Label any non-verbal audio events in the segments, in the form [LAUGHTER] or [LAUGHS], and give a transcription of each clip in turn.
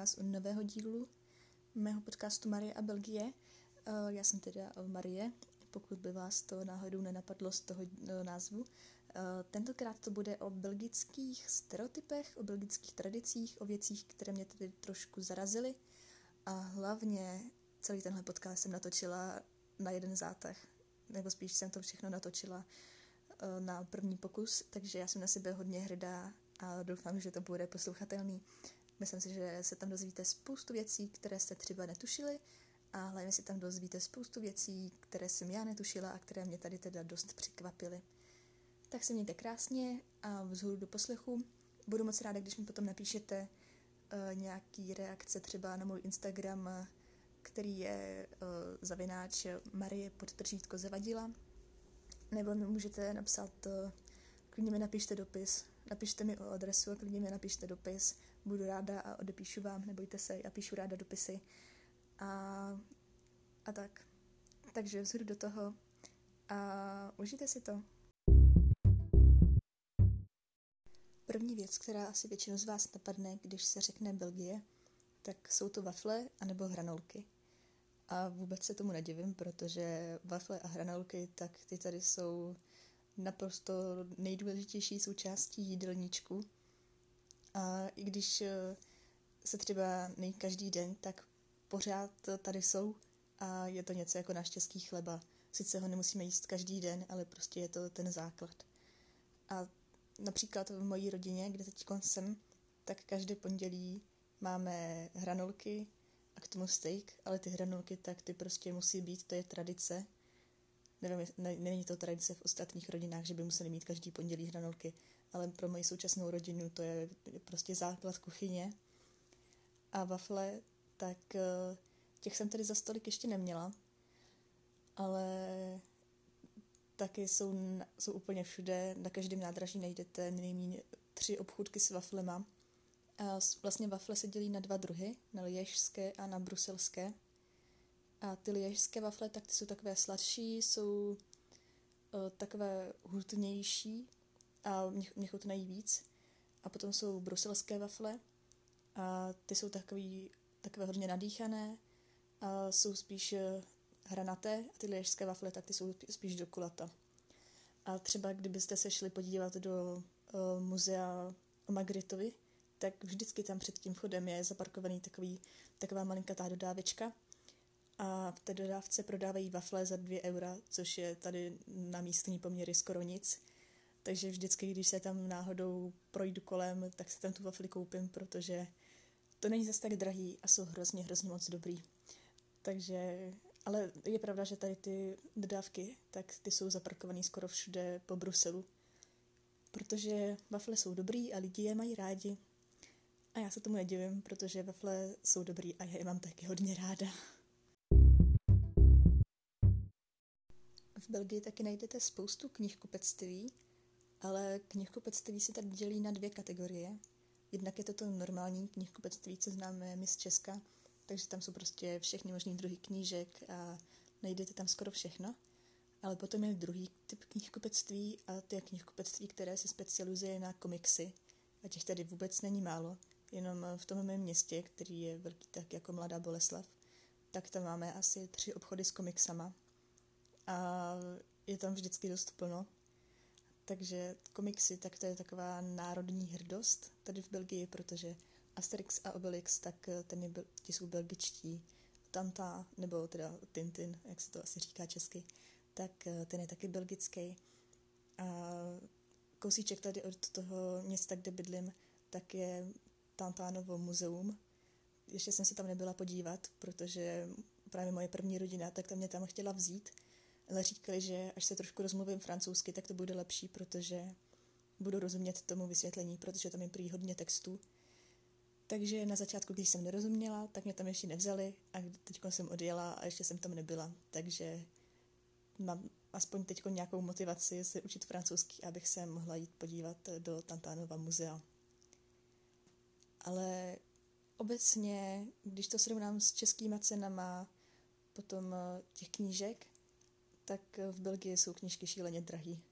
vás u nového dílu mého podcastu Marie a Belgie. Eh, já jsem teda Marie, pokud by vás to náhodou nenapadlo z toho eh, názvu. Eh, tentokrát to bude o belgických stereotypech, o belgických tradicích, o věcích, které mě tedy trošku zarazily. A hlavně celý tenhle podcast jsem natočila na jeden zátah, nebo spíš jsem to všechno natočila na první pokus, takže já jsem na sebe hodně hrdá a doufám, že to bude poslouchatelný. Myslím si, že se tam dozvíte spoustu věcí, které jste třeba netušili a hlavně si tam dozvíte spoustu věcí, které jsem já netušila a které mě tady teda dost překvapily. Tak se mějte krásně a vzhůru do poslechu. Budu moc ráda, když mi potom napíšete uh, nějaký reakce třeba na můj Instagram, který je uh, zavináč Marie podtržítko zavadila. Nebo mi můžete napsat, uh, klidně mi napište dopis, napište mi o adresu a klidně mi napište dopis budu ráda a odepíšu vám, nebojte se, já píšu ráda dopisy. A, a tak. Takže vzhůru do toho a užijte si to. První věc, která asi většinu z vás napadne, když se řekne Belgie, tak jsou to wafle anebo hranolky. A vůbec se tomu nedivím, protože wafle a hranolky, tak ty tady jsou naprosto nejdůležitější součástí jídelníčku a i když eh, se třeba nejí každý den, tak pořád tady jsou a je to něco jako český chleba. Sice ho nemusíme jíst každý den, ale prostě je to ten základ. A například v mojí rodině, kde teď jsem, tak každé pondělí máme hranolky a k tomu steak, ale ty hranolky tak ty prostě musí být, to je tradice. Nevím, ne, není to tradice v ostatních rodinách, že by museli mít každý pondělí hranolky, ale pro moji současnou rodinu to je prostě základ kuchyně. A wafle, tak eh, těch jsem tady za stolik ještě neměla, ale taky jsou, jsou úplně všude, na každém nádraží najdete nejméně tři obchůdky s waflema. A vlastně wafle se dělí na dva druhy, na liežské a na bruselské. A ty liežské wafle, tak ty jsou takové sladší, jsou uh, takové hutnější, a mě, mě chutnají víc. A potom jsou bruselské wafle a ty jsou takový, takové hodně nadýchané a jsou spíš eh, hranaté a ty léžské wafle tak ty jsou spíš do kulata. A třeba kdybyste se šli podívat do uh, muzea Magritovi, tak vždycky tam před tím vchodem je zaparkovaný takový, taková malinkatá dodávečka a v té dodávce prodávají wafle za 2 eura, což je tady na místní poměry skoro nic. Takže vždycky, když se tam náhodou projdu kolem, tak se tam tu wafli koupím, protože to není zase tak drahý a jsou hrozně, hrozně moc dobrý. Takže, ale je pravda, že tady ty dodávky, tak ty jsou zaparkované skoro všude po Bruselu. Protože wafle jsou dobrý a lidi je mají rádi. A já se tomu nedivím, protože wafle jsou dobrý a já je mám taky hodně ráda. V Belgii taky najdete spoustu knihkupectví, ale knihkupectví se tady dělí na dvě kategorie. Jednak je to to normální knihkupectví, co známe my z Česka, takže tam jsou prostě všechny možné druhy knížek a najdete tam skoro všechno. Ale potom je druhý typ knihkupectví a to je knihkupectví, které se specializuje na komiksy. A těch tady vůbec není málo. Jenom v tom mém městě, který je velký tak jako Mladá Boleslav, tak tam máme asi tři obchody s komiksama. A je tam vždycky dost plno. Takže komiksy, tak to je taková národní hrdost tady v Belgii, protože Asterix a Obelix, tak eh, ten je, ti jsou belgičtí. Tanta, nebo teda Tintin, jak se to asi říká česky, tak eh, ten je taky belgický. A kousíček tady od toho města, kde bydlím, tak je Tantánovo muzeum. Ještě jsem se tam nebyla podívat, protože právě moje první rodina, tak tam mě tam chtěla vzít, ale říkali, že až se trošku rozmluvím francouzsky, tak to bude lepší, protože budu rozumět tomu vysvětlení, protože tam je prý hodně textů. Takže na začátku, když jsem nerozuměla, tak mě tam ještě nevzali a teď jsem odjela a ještě jsem tam nebyla. Takže mám aspoň teď nějakou motivaci se učit francouzský, abych se mohla jít podívat do Tantánova muzea. Ale obecně, když to srovnám s českýma cenama potom těch knížek, tak v Belgii jsou knížky šíleně drahý.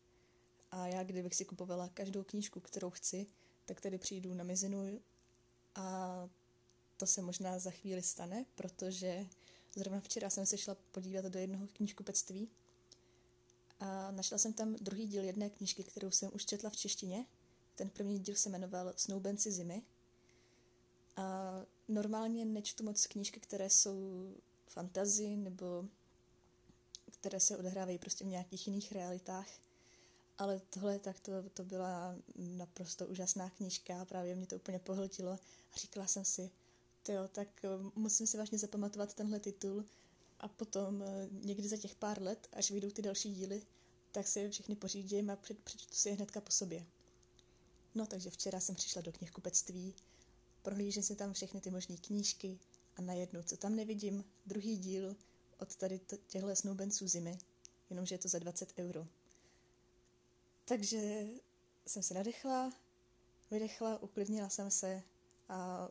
A já, kdybych si kupovala každou knížku, kterou chci, tak tady přijdu na mizinu a to se možná za chvíli stane, protože zrovna včera jsem se šla podívat do jednoho knížkupectví a našla jsem tam druhý díl jedné knížky, kterou jsem už četla v češtině. Ten první díl se jmenoval Snoubenci zimy. A normálně nečtu moc knížky, které jsou fantazy nebo které se odehrávají prostě v nějakých jiných realitách. Ale tohle tak to, to byla naprosto úžasná knížka, právě mě to úplně pohltilo a říkala jsem si, jo, tak eh, musím si vážně zapamatovat tenhle titul a potom eh, někdy za těch pár let, až vyjdou ty další díly, tak si je všechny pořídím a před, přečtu si je hnedka po sobě. No takže včera jsem přišla do knihkupectví, prohlížím si tam všechny ty možné knížky a najednou, co tam nevidím, druhý díl od tady těchto snoubenců zimy, jenomže je to za 20 euro. Takže jsem se nadechla, vydechla, uklidnila jsem se a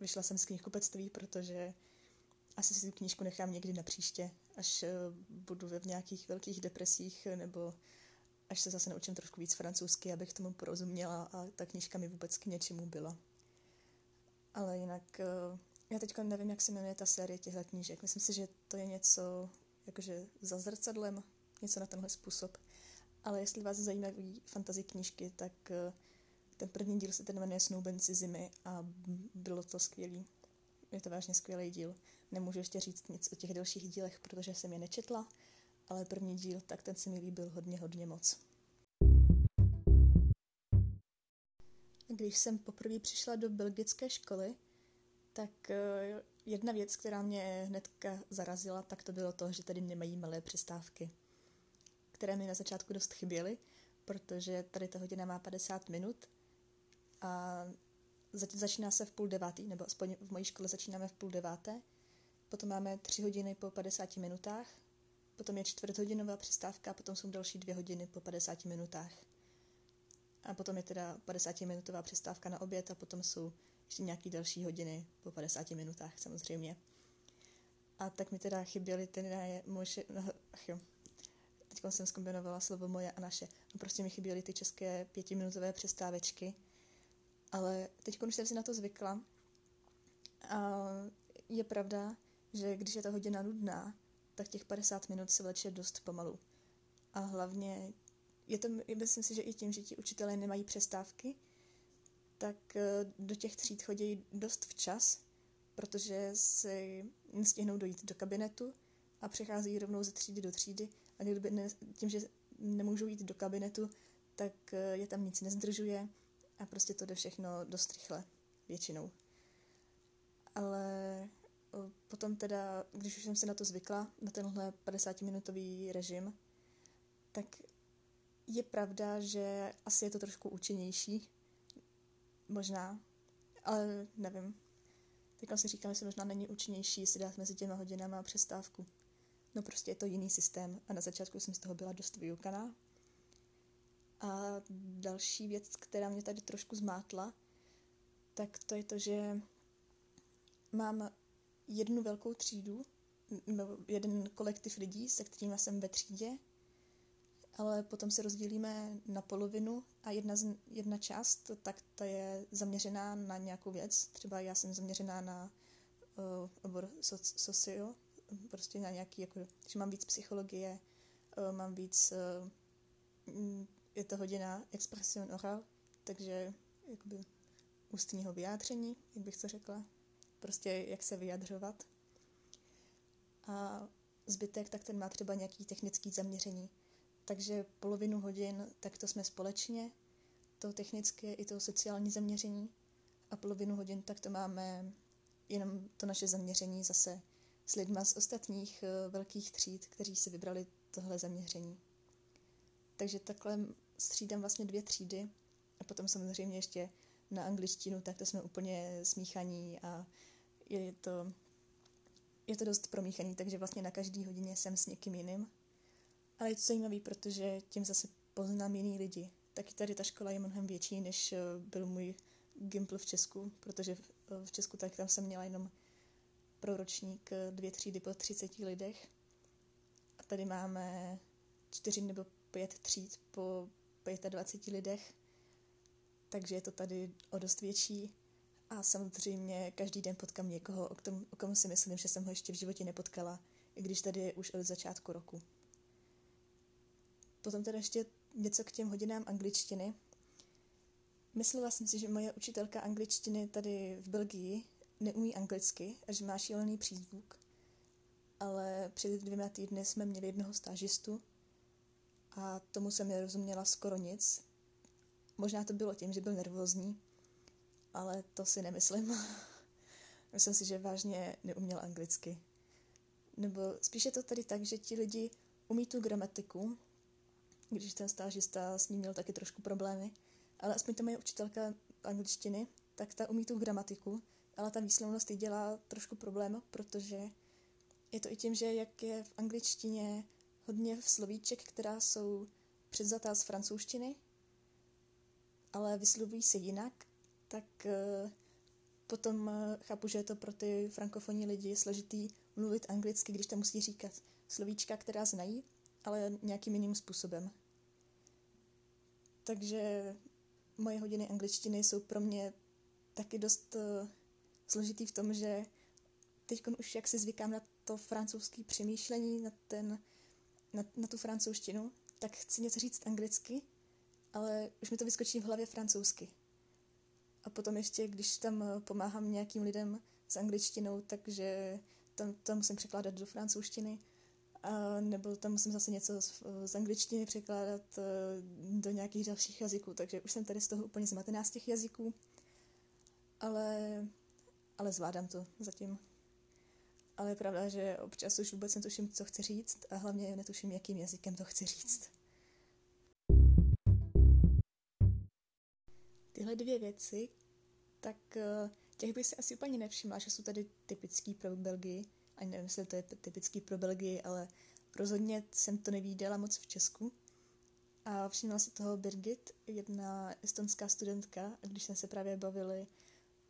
vyšla jsem z knihkupectví, protože asi si tu knížku nechám někdy na příště, až eh, budu ve nějakých velkých depresích nebo až se zase naučím trošku víc francouzsky, abych tomu porozuměla a ta knížka mi vůbec k něčemu byla. Ale jinak, eh, já teď nevím, jak se jmenuje ta série těchto knížek. Myslím si, že to je něco jakože za zrcadlem, něco na tenhle způsob. Ale jestli vás zajímaví fantasy knížky, tak eh, ten první díl se ten jmenuje Snoubenci zimy a bylo to skvělý. Je to vážně skvělý díl. Nemůžu ještě říct nic o těch dalších dílech, protože jsem je nečetla, ale první díl, tak ten se mi líbil hodně, hodně moc. Když jsem poprvé přišla do belgické školy, tak eh, jedna věc, která mě hnedka zarazila, tak to bylo to, že tady nemají malé přestávky, které mi na začátku dost chyběly, protože tady ta hodina má 50 minut a začíná se v půl devátý, nebo aspoň v mojí škole začínáme v půl deváté, potom máme tři hodiny po 50 minutách, potom je čtvrthodinová přestávka, potom jsou další dvě hodiny po 50 minutách. A potom je teda 50-minutová přestávka na oběd a potom jsou ještě nějaký další hodiny po 50 minutách samozřejmě. A tak mi teda chyběly ty moje, no, ach jo, teď jsem zkombinovala slovo moje a naše. No prostě mi chyběly ty české pětiminutové přestávečky, ale teď už jsem si na to zvykla. A je pravda, že když je ta hodina nudná, tak těch 50 minut se vleče dost pomalu. A hlavně je to, myslím si, že i tím, že ti učitelé nemají přestávky, tak eh, do těch tříd chodí dost včas, protože si nestihnou dojít do kabinetu a přechází rovnou ze třídy do třídy a kdyby ne, tím, že nemůžou jít do kabinetu, tak eh, je tam nic nezdržuje a prostě to jde všechno dost rychle, většinou. Ale eh, potom teda, když už jsem si na to zvykla, na tenhle 50-minutový režim, tak je pravda, že asi je to trošku účinnější. Možná, ale nevím. Teď si říkám, že možná není účinnější si dát mezi těma hodinama přestávku. No prostě je to jiný systém a na začátku jsem z toho byla dost vyukaná. A další věc, která mě tady trošku zmátla, tak to je to, že mám jednu velkou třídu, jeden kolektiv lidí, se kterými jsem ve třídě ale potom se rozdělíme na polovinu a jedna, z, jedna část, tak ta je zaměřená na nějakou věc. Třeba já jsem zaměřená na uh, obor soc, socio, prostě na nějaký, jako, že mám víc psychologie, uh, mám víc, uh, je to hodina expression oral, takže jakoby ústního vyjádření, jak bych to řekla, prostě jak se vyjadřovat. A zbytek, tak ten má třeba nějaký technický zaměření. Takže polovinu hodin tak to jsme společně, to technické i to sociální zaměření a polovinu hodin tak to máme jenom to naše zaměření zase s lidma z ostatních uh, velkých tříd, kteří si vybrali tohle zaměření. Takže takhle střídám vlastně dvě třídy a potom samozřejmě ještě na angličtinu, tak to jsme úplně smíchaní a je to, je to dost promíchaný, takže vlastně na každý hodině jsem s někým jiným. Ale je to zajímavé, protože tím zase poznám jiný lidi. Taky tady ta škola je mnohem větší, než eh, byl můj Gimpl v Česku, protože eh, v Česku tak tam jsem měla jenom pro ročník eh, dvě třídy po 30 lidech. A tady máme čtyři nebo pět tříd po 25 lidech, takže je to tady o dost větší. A samozřejmě každý den potkám někoho, o, tom, o komu si myslím, že jsem ho ještě v životě nepotkala, i když tady je už od začátku roku. Potom teda ještě něco k těm hodinám angličtiny. Myslela jsem si, že moje učitelka angličtiny tady v Belgii neumí anglicky a že má šílený přízvuk, ale před dvěma týdny jsme měli jednoho stážistu a tomu jsem nerozuměla skoro nic. Možná to bylo tím, že byl nervózní, ale to si nemyslím. [LAUGHS] Myslím si, že vážně neuměl anglicky. Nebo spíše to tady tak, že ti lidi umí tu gramatiku, když ten stážista s ním měl taky trošku problémy, ale aspoň to moje učitelka angličtiny, tak ta umí tu gramatiku, ale ta výslovnost jí dělá trošku problém, protože je to i tím, že jak je v angličtině hodně slovíček, která jsou předzatá z francouzštiny, ale vyslovují se jinak, tak uh, potom uh, chápu, že je to pro ty frankofonní lidi složitý mluvit anglicky, když tam musí říkat slovíčka, která znají, ale nějakým jiným způsobem. Takže moje hodiny angličtiny jsou pro mě taky dost uh, složitý v tom, že teď už jak si zvykám na to francouzské přemýšlení, na, ten, na, na tu francouzštinu, tak chci něco říct anglicky, ale už mi to vyskočí v hlavě francouzsky. A potom ještě, když tam eh, pomáhám nějakým lidem s angličtinou, takže tam to musím překládat do francouzštiny, a nebo tam musím zase něco z, z angličtiny překládat uh, do nějakých dalších jazyků, takže už jsem tady z toho úplně zmatená z těch jazyků, ale, ale zvládám to zatím. Ale je pravda, že občas už vůbec netuším, co chci říct a hlavně netuším, jakým jazykem to chci říct. Tyhle dvě věci, tak uh, těch bych si asi úplně nevšimla, že jsou tady typický pro Belgii, ani nevím, jestli to je typický pro Belgii, ale rozhodně jsem to nevídala moc v Česku. A všimla si toho Birgit, jedna estonská studentka, když jsme se právě bavili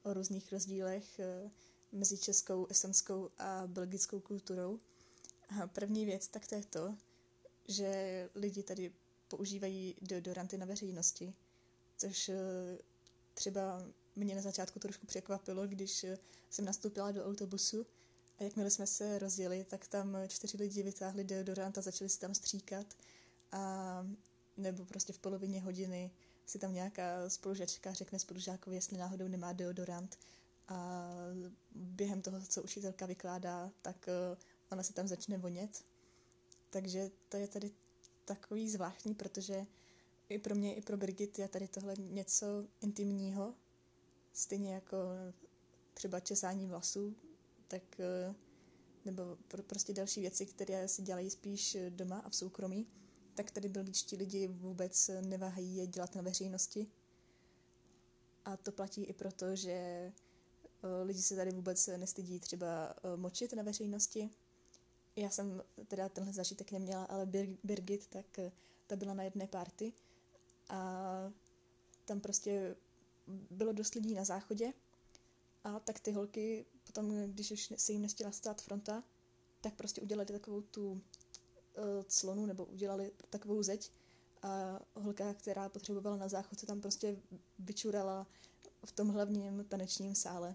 o různých rozdílech eh, mezi českou, estonskou a belgickou kulturou. A první věc, tak to je to, že lidi tady používají deodoranty na veřejnosti, což eh, třeba mě na začátku trošku překvapilo, když eh, jsem nastoupila do autobusu a jakmile jsme se rozjeli, tak tam čtyři lidi vytáhli deodorant a začali si tam stříkat. A nebo prostě v polovině hodiny si tam nějaká spolužačka řekne spolužákovi, jestli náhodou nemá deodorant. A během toho, co učitelka vykládá, tak eh, ona se tam začne vonět. Takže to je tady takový zvláštní, protože i pro mě, i pro Brigit je tady tohle něco intimního, stejně jako třeba česání vlasů, tak eh, nebo prostě další věci, které si dělají spíš doma a v soukromí, tak tady belgičtí lidi vůbec neváhají je dělat na veřejnosti. A to platí i proto, že eh, lidi se tady vůbec nestydí třeba eh, močit na veřejnosti. Já jsem teda tenhle zažitek neměla, ale Birgit, tak ta byla na jedné party a tam prostě bylo dost lidí na záchodě a tak ty holky potom, když už se jim nestihla stát fronta, tak prostě udělali takovou tu uh, clonu, nebo udělali takovou zeď a holka, která potřebovala na záchod, se tam prostě vyčurala v tom hlavním tanečním sále,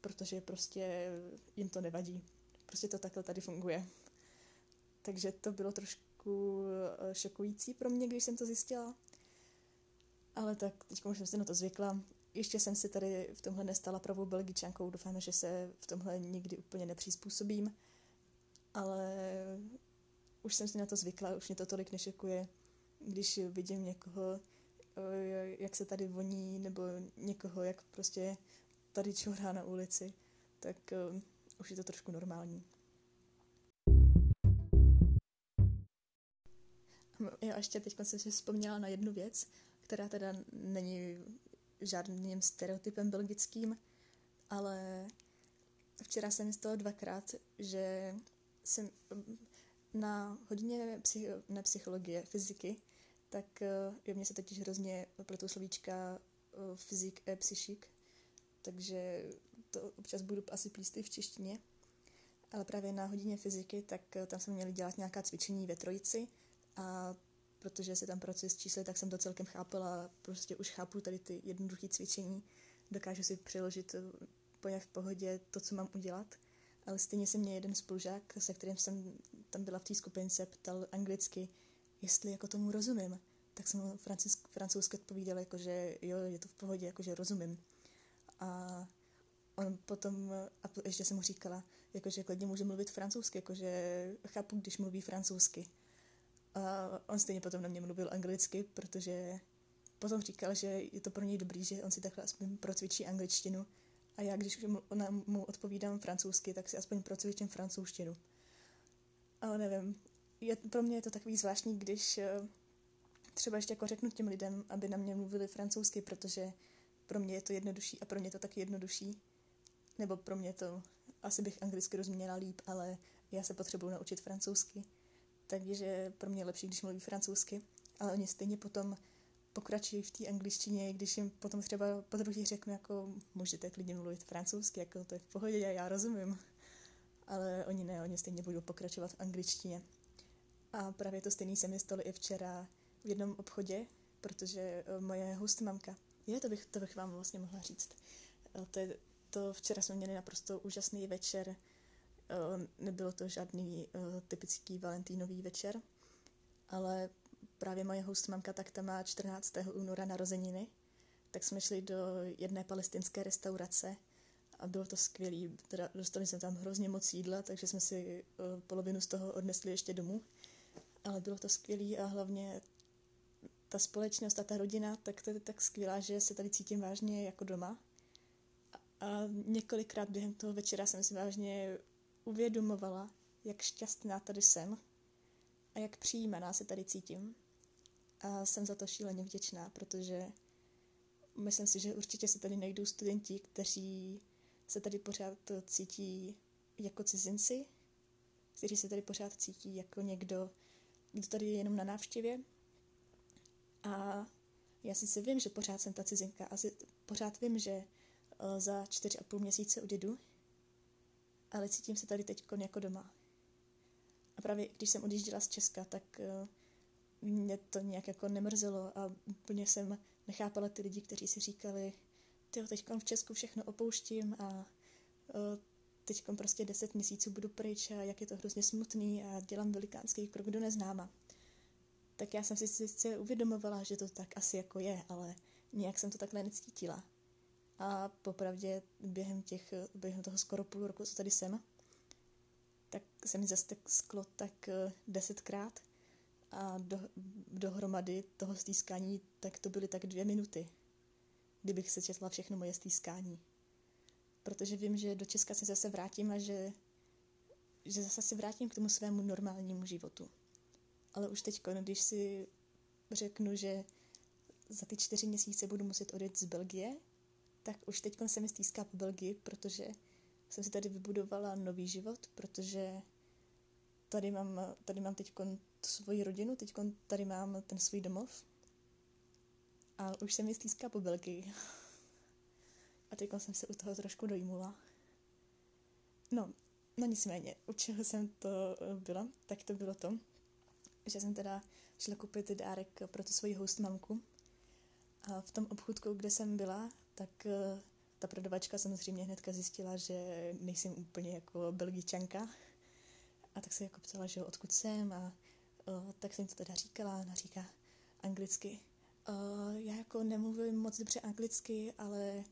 protože prostě jim to nevadí. Prostě to takhle tady funguje. Takže to bylo trošku eh, šokující pro mě, když jsem to zjistila. Ale tak teď už jsem si na to zvykla ještě jsem si tady v tomhle nestala pravou belgičankou, doufáme, že se v tomhle nikdy úplně nepřizpůsobím, ale už jsem si na to zvykla, už mě to tolik nešokuje, když vidím někoho, eh, jak se tady voní, nebo někoho, jak prostě tady čohrá na ulici, tak uh, už je to trošku normální. Já ještě teď jsem si vzpomněla na jednu věc, která teda není žádným stereotypem belgickým, ale včera jsem stalo dvakrát, že jsem na hodině psych- ne psychologie, fyziky, tak eh, jo, mě se totiž hrozně tu slovíčka eh, fyzik a psychik, takže to občas budu asi plíst i v češtině. Ale právě na hodině fyziky, tak eh, tam jsme měli dělat nějaká cvičení ve trojici a protože si tam pracuji s čísly, tak jsem to celkem chápala, prostě už chápu tady ty jednoduché cvičení dokážu si přeložit úplně v pohodě to, co mám udělat, ale stejně se mě jeden spolužák, se kterým jsem tam byla v té skupince, ptal anglicky, jestli jako tomu rozumím. Tak jsem mu francouzsky odpovídala, jako, že jo, je to v pohodě, jako, že rozumím. A on potom, a ještě jsem mu říkala, jako, že klidně může mluvit francouzsky, jako, že chápu, když mluví francouzsky. A on stejně potom na mě mluvil anglicky, protože potom říkal, že je to pro něj dobrý, že on si takhle aspoň procvičí angličtinu. A já, když mu, odpovídám francouzsky, tak si aspoň procvičím francouzštinu. Ale nevím, je, pro mě je to takový zvláštní, když eh, třeba ještě jako řeknu těm lidem, aby na mě mluvili francouzsky, protože pro mě je to jednodušší a pro mě to taky jednodušší. Nebo pro mě to, asi bych anglicky rozuměla líp, ale já se potřebuji naučit francouzsky. Takže pro mě je lepší, když mluví francouzsky. Ale oni stejně potom pokračují v té angličtině, když jim potom třeba po druhý řeknu, jako můžete klidně mluvit francouzsky, jako to je v pohodě, já rozumím. Ale oni ne, oni stejně budou pokračovat v angličtině. A právě to stejný se mi stalo i včera v jednom obchodě, protože eh, moje host mamka, je, to bych, to bych vám vlastně mohla říct. Eh, to, je, to včera jsme měli naprosto úžasný večer, nebylo to žádný typický valentínový večer, ale právě moje host mamka, tak ta má 14. února narozeniny, tak jsme šli do jedné palestinské restaurace a bylo to skvělé. Teda dostali jsme tam hrozně moc jídla, takže jsme si polovinu z toho odnesli ještě domů ale bylo to skvělé a hlavně ta společnost a ta rodina, tak to je tak skvělá, že se tady cítím vážně jako doma. A několikrát během toho večera jsem si vážně uvědomovala, jak šťastná tady jsem a jak přijímaná se tady cítím. A jsem za to šíleně vděčná, protože myslím si, že určitě se tady najdou studenti, kteří se tady pořád cítí jako cizinci, kteří se tady pořád cítí jako někdo, kdo tady je jenom na návštěvě. A já sice vím, že pořád jsem ta cizinka a pořád vím, že uh, za čtyři a půl měsíce odjedu, ale cítím se tady teď jako doma. A právě když jsem odjížděla z Česka, tak uh, mě to nějak jako nemrzelo a úplně jsem nechápala ty lidi, kteří si říkali, ty teď v Česku všechno opouštím a uh, teď prostě deset měsíců budu pryč a jak je to hrozně smutný a dělám velikánský krok do neznáma. Tak já jsem si sice uvědomovala, že to tak asi jako je, ale nějak jsem to takhle necítila. A popravdě během, těch, během toho skoro půl roku, co tady jsem, tak se mi sklo tak eh, desetkrát a do, dohromady toho stýskání, tak to byly tak dvě minuty, kdybych se četla všechno moje stýskání protože vím, že do Česka se zase vrátím a že, že zase se vrátím k tomu svému normálnímu životu. Ale už teď, když si řeknu, že za ty čtyři měsíce budu muset odjet z Belgie, tak už teď se mi stýská po Belgii, protože jsem si tady vybudovala nový život, protože tady mám, tady mám teď svoji rodinu, teď tady mám ten svůj domov a už se mi stýská po Belgii. A teď jsem se u toho trošku dojmula. No, no nicméně, u čeho jsem to eh, byla, tak to bylo to, že jsem teda šla koupit dárek pro tu svoji host mamku. A v tom obchůdku, kde jsem byla, tak eh, ta prodavačka samozřejmě hnedka zjistila, že nejsem úplně jako belgičanka. A tak se jako ptala, že odkud jsem a uh, tak jsem to teda říkala. Ona říká anglicky. Uh, já jako nemluvím moc dobře anglicky, ale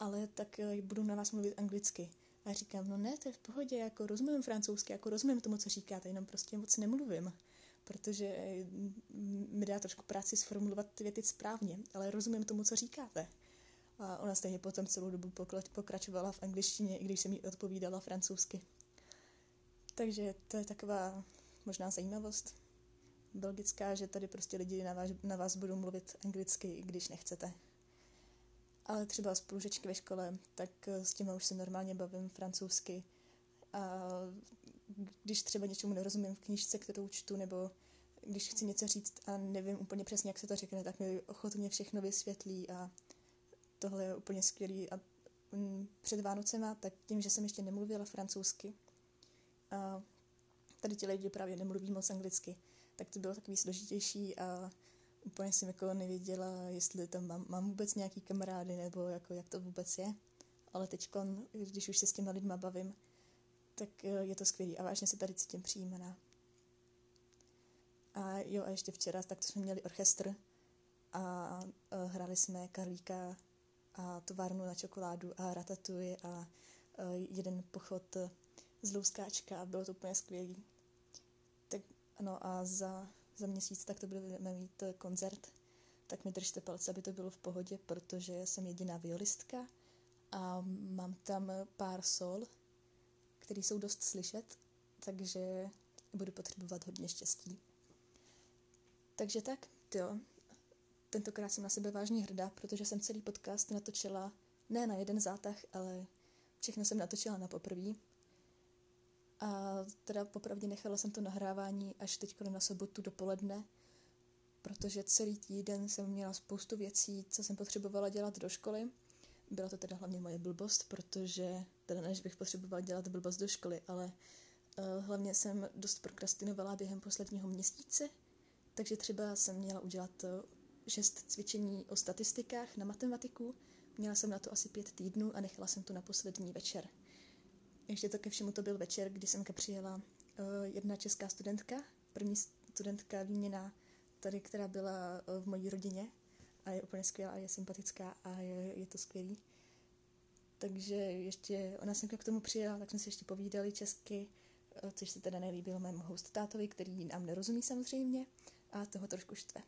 ale tak eh, budu na vás mluvit anglicky. A říkám, no ne, to je v pohodě, jako rozumím francouzsky, jako rozumím tomu, co říkáte, jenom prostě moc nemluvím, protože mi dá trošku práci sformulovat ty věty správně, ale rozumím tomu, co říkáte. A ona stejně potom celou dobu pokračovala v angličtině, i když jsem jí odpovídala francouzsky. Takže to je taková možná zajímavost belgická, že tady prostě lidi na vás, na vás budou mluvit anglicky, i když nechcete ale třeba spolužečky ve škole, tak eh, s těma už se normálně bavím francouzsky. A když třeba něčemu nerozumím v knižce, kterou čtu, nebo když chci něco říct a nevím úplně přesně, jak se to řekne, tak mi ochotně všechno vysvětlí a tohle je úplně skvělý. A mm, před Vánocema, tak tím, že jsem ještě nemluvila francouzsky, a tady ti lidi právě nemluví moc anglicky, tak to bylo takový složitější a úplně jsem jako nevěděla, jestli tam mám, mám vůbec nějaký kamarády, nebo jako jak to vůbec je. Ale teď, když už se s těma lidma bavím, tak eh, je to skvělý a vážně se tady cítím přijímaná. A jo, a ještě včera, tak to jsme měli orchestr a uh, hráli jsme Karlíka a továrnu na čokoládu a ratatuji a uh, jeden pochod z Louskáčka a bylo to úplně skvělý. Tak ano a za, za měsíc tak to budeme mít koncert, tak mi držte palce, aby to bylo v pohodě, protože jsem jediná violistka a mám tam pár sol, které jsou dost slyšet, takže budu potřebovat hodně štěstí. Takže tak, jo. Tentokrát jsem na sebe vážně hrdá, protože jsem celý podcast natočila ne na jeden zátah, ale všechno jsem natočila na poprví. A teda popravdě nechala jsem to nahrávání až teď na sobotu dopoledne, protože celý týden jsem měla spoustu věcí, co jsem potřebovala dělat do školy. Byla to teda hlavně moje blbost, protože, teda než bych potřebovala dělat blbost do školy, ale uh, hlavně jsem dost prokrastinovala během posledního měsíce, takže třeba jsem měla udělat uh, šest cvičení o statistikách na matematiku, měla jsem na to asi pět týdnů a nechala jsem to na poslední večer. Ještě to ke všemu to byl večer, kdy semka přijela uh, jedna česká studentka, první studentka výměna tady, která byla uh, v mojí rodině a je úplně skvělá je sympatická a je, je to skvělý. Takže ještě ona semka k tomu přijela, tak jsme si ještě povídali česky, uh, což se teda nelíbilo mému host tátovi, který nám nerozumí samozřejmě a toho trošku štve.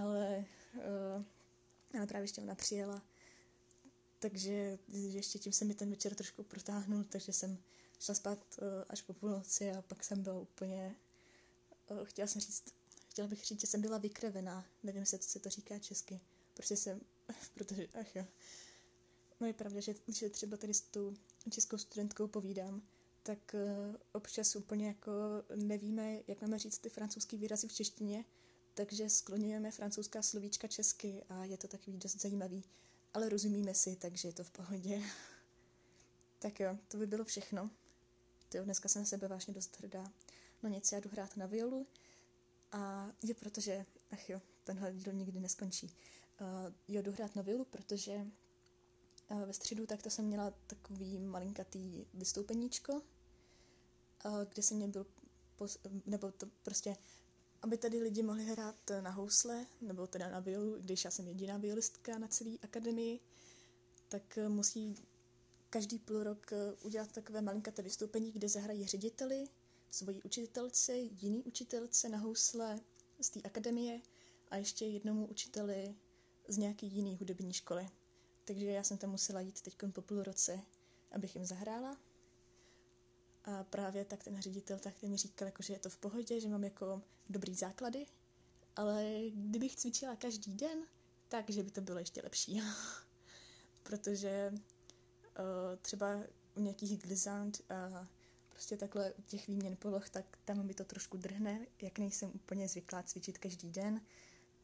Ale, uh, ale právě ještě ona přijela takže ještě tím se mi ten večer trošku protáhnul, takže jsem šla spát uh, až po půlnoci a pak jsem byla úplně, uh, chtěla jsem říct, chtěla bych říct, že jsem byla vykrevená, nevím co se to říká česky, protože jsem, [LAUGHS] protože, ach jo, no je pravda, že, že třeba tady s tou českou studentkou povídám, tak uh, občas úplně jako nevíme, jak máme říct ty francouzský výrazy v češtině, takže skloňujeme francouzská slovíčka česky a je to takový dost zajímavý ale rozumíme si, takže je to v pohodě. [LAUGHS] tak jo, to by bylo všechno. Jo, dneska jsem sebe vážně dost hrdá. No nic, já jdu hrát na violu a je protože, ach jo, tenhle díl nikdy neskončí. Uh, jo, jdu hrát na violu, protože uh, ve středu tak to jsem měla takový malinkatý vystoupeníčko, uh, kde jsem mě byl, pos- nebo to prostě aby tady lidi mohli hrát na housle, nebo teda na violu, když já jsem jediná violistka na celé akademii, tak eh, musí každý půl rok eh, udělat takové malinkaté vystoupení, kde zahrají řediteli, svoji učitelce, jiný učitelce na housle z té akademie a ještě jednomu učiteli z nějaký jiný hudební školy. Takže já jsem tam musela jít teď po půl roce, abych jim zahrála. A právě tak ten ředitel tak mi říkal, jako, že je to v pohodě, že mám jako dobrý základy, ale kdybych cvičila každý den, takže by to bylo ještě lepší. [LAUGHS] Protože uh, třeba u nějakých glizant a prostě takhle u těch výměn poloh, tak tam mi to trošku drhne, jak nejsem úplně zvyklá cvičit každý den,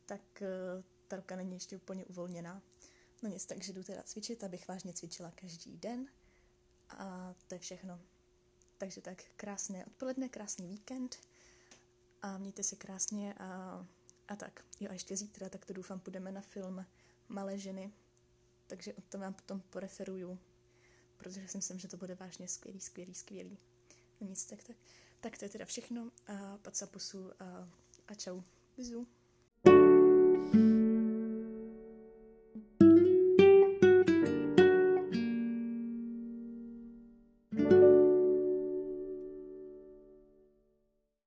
tak uh, ta ruka není ještě úplně uvolněná. No nic, takže jdu teda cvičit, abych vážně cvičila každý den a to je všechno. Takže tak krásné odpoledne, krásný víkend a mějte se krásně a, a tak. Jo a ještě zítra, tak to doufám, půjdeme na film Malé ženy, takže o tom vám potom poreferuju, protože si myslím, že to bude vážně skvělý, skvělý, skvělý. No nic, tak, tak. Tak to je teda všechno a pacapusu a, a čau. Bizu.